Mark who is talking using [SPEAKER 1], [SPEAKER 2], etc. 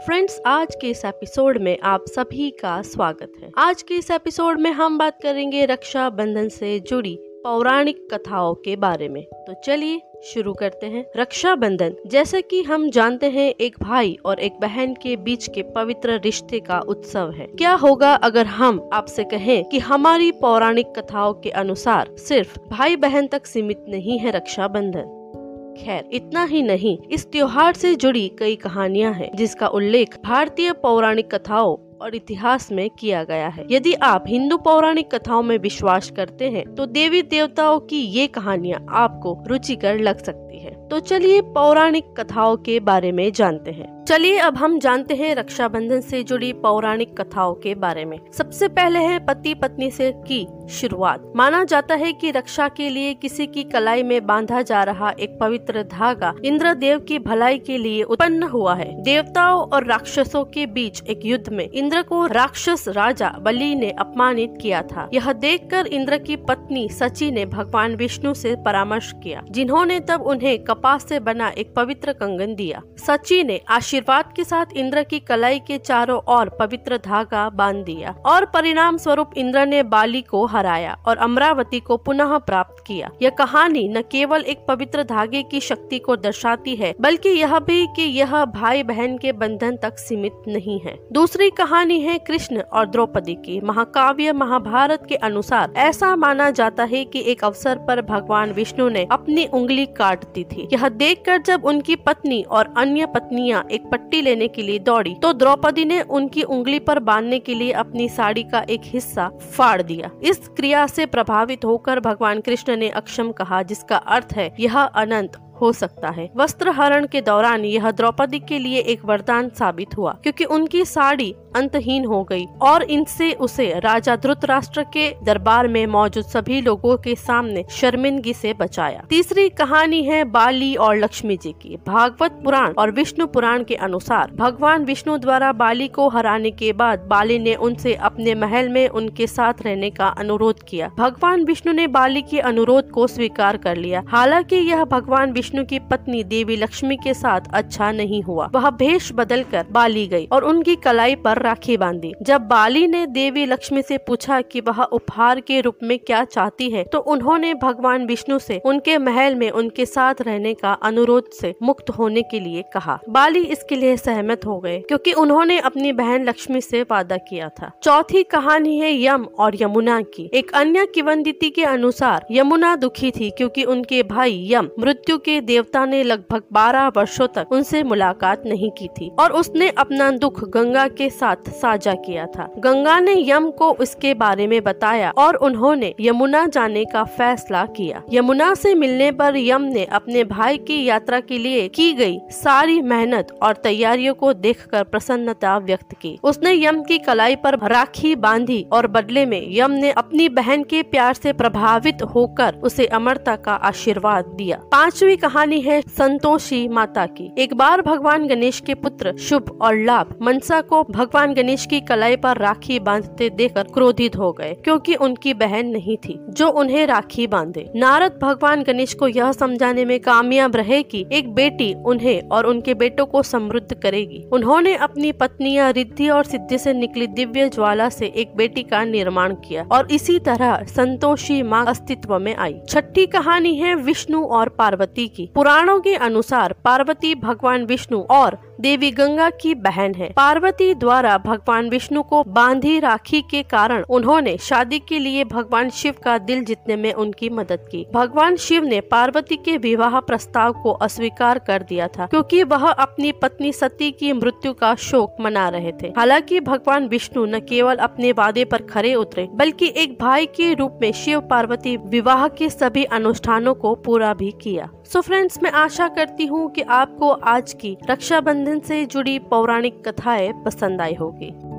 [SPEAKER 1] Friends आज के इस एपिसोड में आप सभी का स्वागत है। आज के इस एपिसोड में हम बात करेंगे रक्षा बंधन से जुड़ी पौराणिक कथाओं के बारे में। तो चलिए शुरू करते हैं। रक्षा बंधन जैसे कि हम जानते हैं, एक भाई और एक बहन के बीच के पवित्र रिश्ते का उत्सव है। क्या होगा अगर हम आपसे कहें कि हमारी पौराणिक कथाओं के अनुसार सिर्फ़ भाई बहन तक सीमित नहीं है रक्षा बंधन खैर, इतना ही नहीं, इस त्योहार से जुड़ी कई कहानियाँ हैं, जिसका उल्लेख भारतीय पौराणिक कथाओं और इतिहास में किया गया है। यदि आप हिंदू पौराणिक कथाओं में विश्वास करते हैं तो देवी देवताओं की ये कहानियाँ आपको रुचिकर लग सकती है। तो चलिए पौराणिक कथाओं के बारे में जानते हैं। चलिए, अब हम जानते हैं रक्षाबंधन से जुड़ी पौराणिक कथाओं के बारे में। सबसे पहले है पति पत्नी से की शुरुआत। माना जाता है कि रक्षा के लिए किसी की कलाई में बांधा जा रहा एक पवित्र धागा इंद्र देव की भलाई के लिए उत्पन्न हुआ है। देवताओं और राक्षसों के बीच एक युद्ध में इंद्र को राक्षस राजा बलि ने अपमानित किया था। यह देखकर इंद्र की पत्नी सची ने भगवान विष्णु से परामर्श किया, जिन्होंने तब उन्हें कपास से बना एक पवित्र कंगन दिया। सची ने आशीर्वाद आशीर्वाद के साथ इंद्र की कलाई के चारों ओर पवित्र धागा बाँध दिया और परिणाम स्वरूप इंद्र ने बाली को हराया और अमरावती को पुनः प्राप्त किया। यह कहानी न केवल एक पवित्र धागे की शक्ति को दर्शाती है, बल्कि यह भी कि यह भाई बहन के बंधन तक सीमित नहीं है। दूसरी कहानी है कृष्ण और द्रौपदी की। महाकाव्य महाभारत के अनुसार ऐसा माना जाता है कि एक अवसर पर भगवान विष्णु ने अपनी उंगली काट दी थी। यह देखकर जब उनकी पत्नी और अन्य पत्नियाँ एक पट्टी लेने के लिए दौड़ी। तो द्रौपदी ने उनकी उंगली पर बांधने के लिए अपनी साड़ी का एक हिस्सा फाड़ दिया। इस क्रिया से प्रभावित होकर भगवान कृष्ण ने अक्षम कहा, जिसका अर्थ है, यह अनंत। हो सकता है। वस्त्र हरण के दौरान यह द्रौपदी के लिए एक वरदान साबित हुआ, क्योंकि उनकी साड़ी अंतहीन हो गई और इनसे उसे राजा राष्ट्र के दरबार में मौजूद सभी लोगों के सामने शर्मिंदगी से बचाया। तीसरी कहानी है बाली और लक्ष्मी जी की। भागवत पुराण और विष्णु पुराण के अनुसार भगवान विष्णु द्वारा बाली को हराने के बाद बाली ने उनसे अपने महल में उनके साथ रहने का अनुरोध किया। भगवान विष्णु ने बाली के अनुरोध को स्वीकार कर लिया। हालाँकि यह भगवान विष्णु विष्णु की पत्नी देवी लक्ष्मी के साथ अच्छा नहीं हुआ। वह भेष बदल कर बाली गई और उनकी कलाई पर राखी बांधी। जब बाली ने देवी लक्ष्मी से पूछा कि वह उपहार के रूप में क्या चाहती है तो उन्होंने भगवान विष्णु से उनके महल में उनके साथ रहने का अनुरोध से मुक्त होने के लिए कहा। बाली इसके लिए सहमत हो गए, क्योंकि उन्होंने अपनी बहन लक्ष्मी से वादा किया था। चौथी कहानी है यम और यमुना की। एक अन्य किवंदिती के अनुसार यमुना दुखी थी, क्योंकि उनके भाई यम मृत्यु के देवता ने लगभग 12 वर्षों तक उनसे मुलाकात नहीं की थी और उसने अपना दुख गंगा के साथ साझा किया था। गंगा ने यम को उसके बारे में बताया और उन्होंने यमुना जाने का फैसला किया। यमुना से मिलने पर यम ने अपने भाई की यात्रा के लिए की गई सारी मेहनत और तैयारियों को देखकर प्रसन्नता व्यक्त की। उसने यम की कलाई पर राखी बांधी और बदले में यम ने अपनी बहन के प्यार से प्रभावित होकर उसे अमरता का आशीर्वाद दिया। पांचवी कहानी है संतोषी माता की। एक बार भगवान गणेश के पुत्र शुभ और लाभ मनसा को भगवान गणेश की कलाई पर राखी बांधते देखकर क्रोधित हो गए, क्योंकि उनकी बहन नहीं थी, जो उन्हें राखी बांधे। नारद भगवान गणेश को यह समझाने में कामयाब रहे कि एक बेटी उन्हें और उनके बेटों को समृद्ध करेगी। उन्होंने अपनी पत्नियाँ रिद्धि और सिद्धि से निकली दिव्य ज्वाला से एक बेटी का निर्माण किया और इसी तरह संतोषी माँ अस्तित्व में आई। छठी कहानी है विष्णु और पार्वती की। की पुराणों के अनुसार पार्वती भगवान विष्णु और देवी गंगा की बहन है। पार्वती द्वारा भगवान विष्णु को बांधी राखी के कारण उन्होंने शादी के लिए भगवान शिव का दिल जीतने में उनकी मदद की। भगवान शिव ने पार्वती के विवाह प्रस्ताव को अस्वीकार कर दिया था, क्योंकि वह अपनी पत्नी सती की मृत्यु का शोक मना रहे थे। हालाँकि भगवान विष्णु न केवल अपने वादे पर खड़े उतरे, बल्कि एक भाई के रूप में शिव पार्वती विवाह के सभी अनुष्ठानों को पूरा भी किया। सो so फ्रेंड्स, मैं आशा करती हूँ कि आपको आज की रक्षाबंधन से जुड़ी पौराणिक कथाएँ पसंद आई होगी।